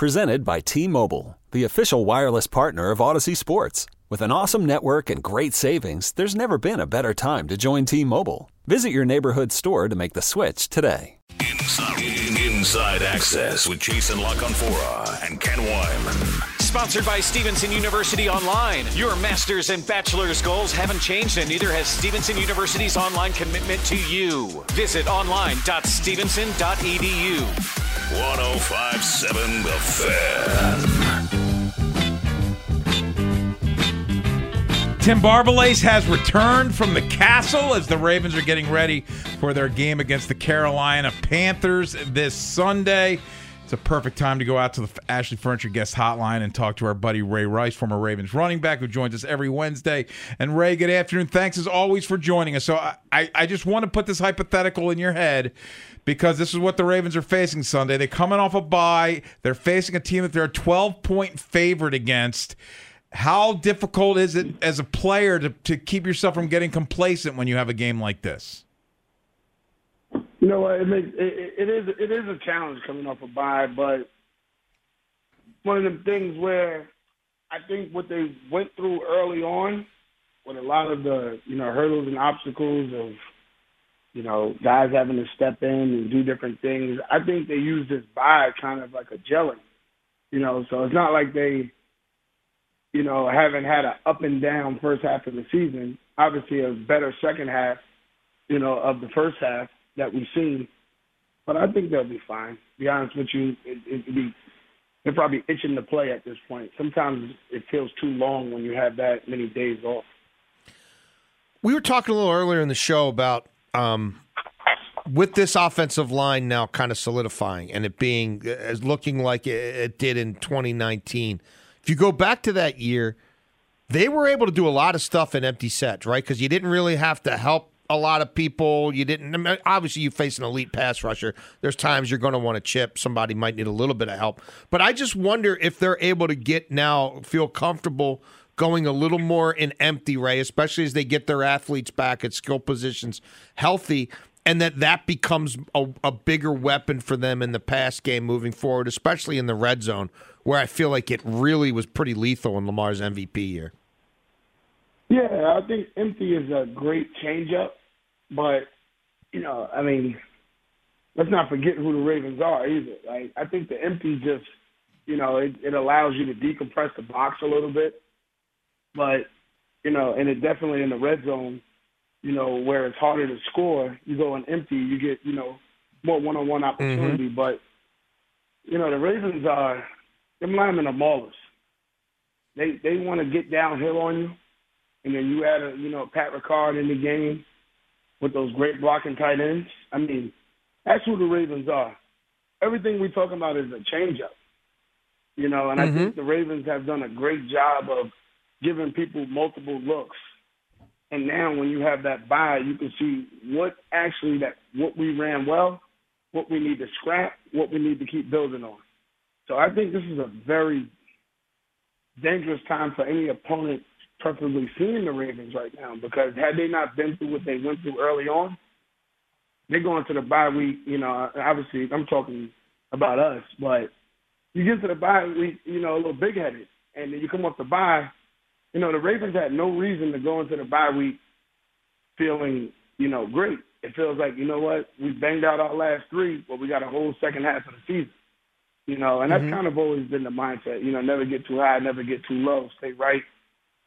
Presented by T Mobile, the official wireless partner of Audacy Sports. With an awesome network and great savings, there's never been a better time to join T Mobile. Visit your neighborhood store to make the switch today. Inside, inside Access with Jason La Canfora and Ken Weinman. Sponsored by Stevenson University Online. Your master's and bachelor's goals haven't changed, and neither has Stevenson University's online commitment to you. Visit online.stevenson.edu. 1057 The Fan. Tim Barbalace has returned from the castle as the Ravens are getting ready for their game against the Carolina Panthers this Sunday. It's a perfect time to go out to the Ashley Furniture Guest Hotline and talk to our buddy Ray Rice, former Ravens running back, who joins us every Wednesday. And Ray, good afternoon. Thanks as always for joining us. So I, I just want to put this hypothetical in your head because this is what the Ravens are facing Sunday. They're coming off a bye. They're facing a team that they're a 12 point favorite against. How difficult is it as a player to, to keep yourself from getting complacent when you have a game like this? You know what? It makes it, it is it is a challenge coming off a bye, but one of the things where I think what they went through early on, with a lot of the you know hurdles and obstacles of you know guys having to step in and do different things, I think they use this bye kind of like a gelling. You know, so it's not like they you know haven't had an up and down first half of the season. Obviously, a better second half, you know, of the first half that we've seen. But I think they'll be fine. To be honest with you, it, it, be they're probably itching to play at this point. Sometimes it feels too long when you have that many days off. We were talking a little earlier in the show about um, with this offensive line now kind of solidifying and it being as looking like it did in 2019. If you go back to that year, they were able to do a lot of stuff in empty sets, right? Because you didn't really have to help a lot of people. You didn't. I mean, obviously, you face an elite pass rusher. There's times you're going to want to chip. Somebody might need a little bit of help. But I just wonder if they're able to get now feel comfortable going a little more in empty ray, especially as they get their athletes back at skill positions healthy. And that that becomes a, a bigger weapon for them in the pass game moving forward, especially in the red zone, where I feel like it really was pretty lethal in Lamar's MVP year. Yeah, I think empty is a great changeup but you know, I mean, let's not forget who the Ravens are either. Like I think the empty just, you know, it, it allows you to decompress the box a little bit, but you know, and it definitely in the red zone, you know, where it's harder to score, you go on empty, you get you know more one-on-one opportunity. Mm-hmm. But you know, the Ravens are them linemen are maulers. They they want to get downhill on you, and then you add a you know Pat Ricard in the game with those great blocking tight ends. I mean, that's who the Ravens are. Everything we're talking about is a changeup, you know, and mm-hmm. I think the Ravens have done a great job of giving people multiple looks. And now, when you have that bye, you can see what actually that what we ran well, what we need to scrap, what we need to keep building on. So I think this is a very dangerous time for any opponent preferably seeing the Ravens right now because had they not been through what they went through early on, they're going to the bye week. You know, obviously I'm talking about us, but you get to the bye week, you know, a little big headed, and then you come off the bye. You know, the Ravens had no reason to go into the bye week feeling, you know, great. It feels like, you know what, we banged out our last three, but we got a whole second half of the season. You know, and that's mm-hmm. kind of always been the mindset. You know, never get too high, never get too low, stay right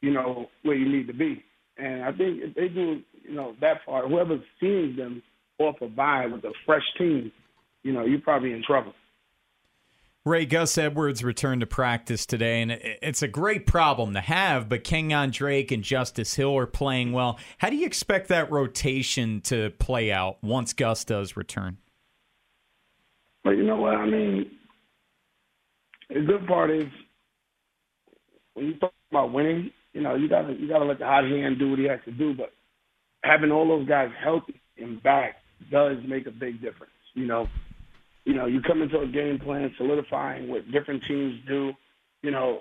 you know, where you need to be. And I think if they do, you know, that part, whoever's seeing them off a bye with a fresh team, you know, you're probably in trouble. Ray Gus Edwards returned to practice today, and it's a great problem to have. But Kenyon Drake and Justice Hill are playing well. How do you expect that rotation to play out once Gus does return? Well, you know what I mean. The good part is when you talk about winning, you know, you gotta you gotta let the hot hand do what he has to do. But having all those guys healthy and back does make a big difference. You know, you know, you come into a game plan solidifying what different teams do. You know,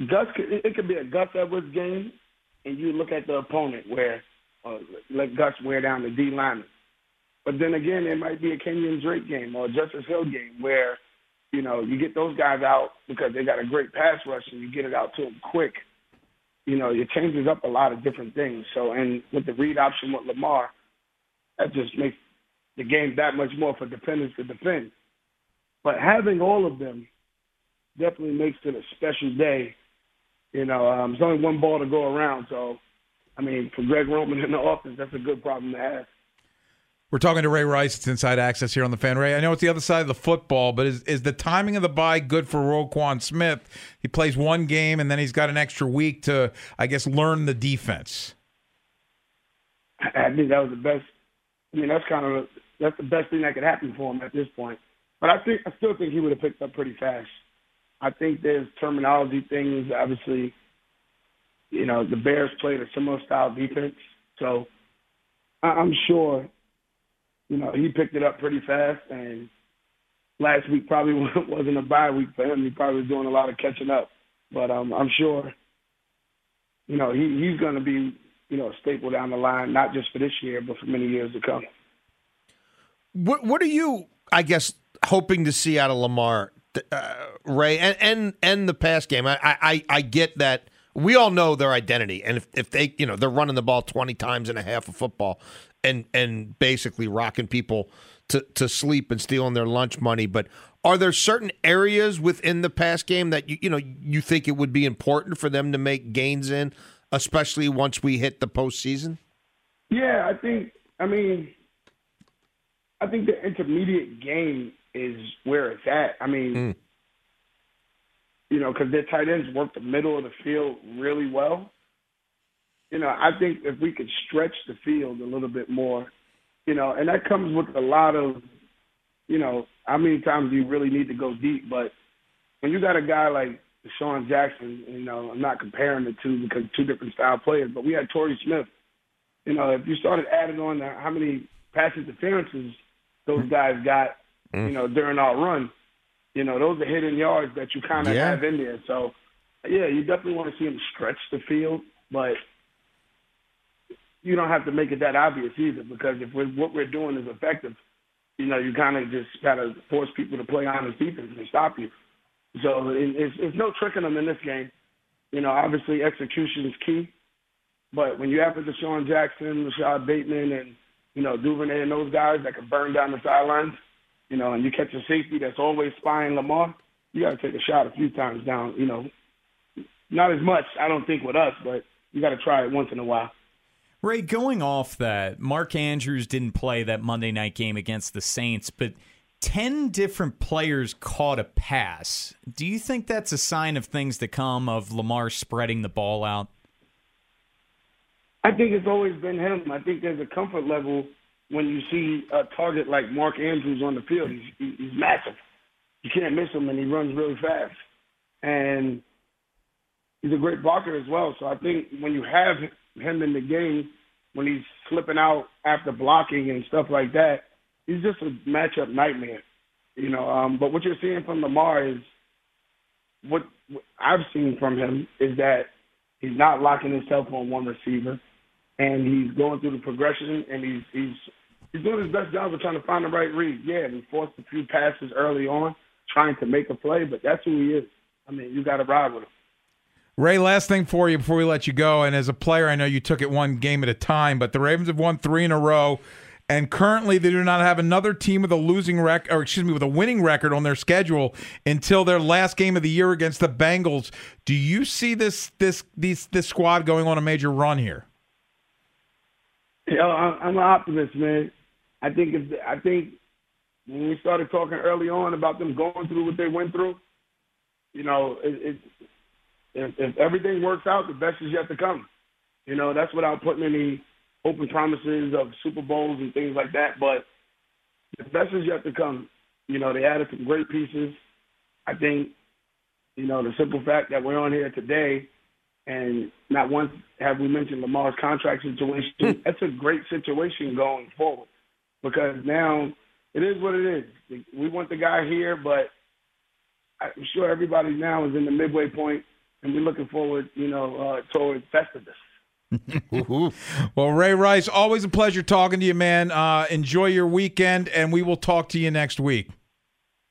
Gus, it could be a Gus Edwards game, and you look at the opponent where uh, let Gus wear down the D lineman. But then again, it might be a Kenyon Drake game or a Justice Hill game where you know, you get those guys out because they got a great pass rush and you get it out to them quick. You know, it changes up a lot of different things. So, and with the read option with Lamar, that just makes the game that much more for defenders to defend. But having all of them definitely makes it a special day. You know, um, there's only one ball to go around, so I mean, for Greg Roman in the office, that's a good problem to have. We're talking to Ray Rice. It's Inside Access here on the Fan. Ray, I know it's the other side of the football, but is is the timing of the bye good for Roquan Smith? He plays one game and then he's got an extra week to, I guess, learn the defense. I think that was the best. I mean, that's kind of that's the best thing that could happen for him at this point. But I think I still think he would have picked up pretty fast. I think there's terminology things. Obviously, you know, the Bears played a similar style defense, so I'm sure, you know, he picked it up pretty fast. And last week probably wasn't a bye week for him. He probably was doing a lot of catching up. But um, I'm sure, you know, he, he's going to be, you know, a staple down the line, not just for this year, but for many years to come. What What are you, I guess, hoping to see out of Lamar, uh, Ray, and, and and the pass game? I, I I get that we all know their identity, and if, if they, you know, they're running the ball twenty times and a half of football, and and basically rocking people to to sleep and stealing their lunch money, but. Are there certain areas within the pass game that you you know you think it would be important for them to make gains in, especially once we hit the postseason? Yeah, I think. I mean, I think the intermediate game is where it's at. I mean, mm. you know, because their tight ends work the middle of the field really well. You know, I think if we could stretch the field a little bit more, you know, and that comes with a lot of, you know, how many times do you really need to go deep? But when you got a guy like DeSean Jackson, you know, I'm not comparing the two because two different style players, but we had Torrey Smith. You know, if you started adding on how many pass interferences those guys got, mm. you know, during our run, you know, those are hidden yards that you kind of yeah. have in there. So, yeah, you definitely want to see them stretch the field, but you don't have to make it that obvious either because if we're, what we're doing is effective, you know, you kind of just got to force people to play honest defense and stop you. So it, it's, it's no tricking them in this game. You know, obviously execution is key, but when you have DeSean Jackson, Rashod Bateman, and you know Duvernay and those guys that can burn down the sidelines, you know, and you catch a safety that's always spying Lamar, you got to take a shot a few times down. You know, not as much, I don't think, with us, but you got to try it once in a while. Ray, going off that, Mark Andrews didn't play that Monday night game against the Saints, but 10 different players caught a pass. Do you think that's a sign of things to come of Lamar spreading the ball out? I think it's always been him. I think there's a comfort level when you see a target like Mark Andrews on the field. He's, he's massive. You can't miss him, and he runs really fast. And he's a great blocker as well. So I think when you have him in the game when he's slipping out after blocking and stuff like that. He's just a matchup nightmare, you know. Um, but what you're seeing from Lamar is what, what I've seen from him is that he's not locking himself on one receiver, and he's going through the progression, and he's he's he's doing his best job of trying to find the right read. Yeah, he forced a few passes early on, trying to make a play, but that's who he is. I mean, you got to ride with him. Ray, last thing for you before we let you go. And as a player, I know you took it one game at a time, but the Ravens have won three in a row. And currently, they do not have another team with a losing record, or excuse me, with a winning record on their schedule until their last game of the year against the Bengals. Do you see this this this this squad going on a major run here? Yeah, I'm an optimist, man. I think if I think when we started talking early on about them going through what they went through, you know, it if, if everything works out, the best is yet to come. You know, that's without putting any open promises of Super Bowls and things like that. But the best is yet to come. You know, they added some great pieces. I think, you know, the simple fact that we're on here today and not once have we mentioned Lamar's contract situation, that's a great situation going forward because now it is what it is. We want the guy here, but I'm sure everybody now is in the midway point and we're looking forward, you know, uh, toward Festivus. well, Ray Rice, always a pleasure talking to you, man. Uh, enjoy your weekend, and we will talk to you next week.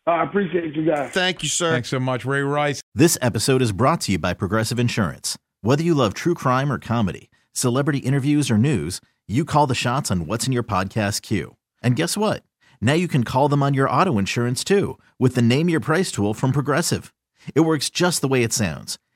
I appreciate you guys. Thank you, sir. Thanks so much, Ray Rice. This episode is brought to you by Progressive Insurance. Whether you love true crime or comedy, celebrity interviews or news, you call the shots on what's in your podcast queue. And guess what? Now you can call them on your auto insurance too with the Name Your Price tool from Progressive. It works just the way it sounds.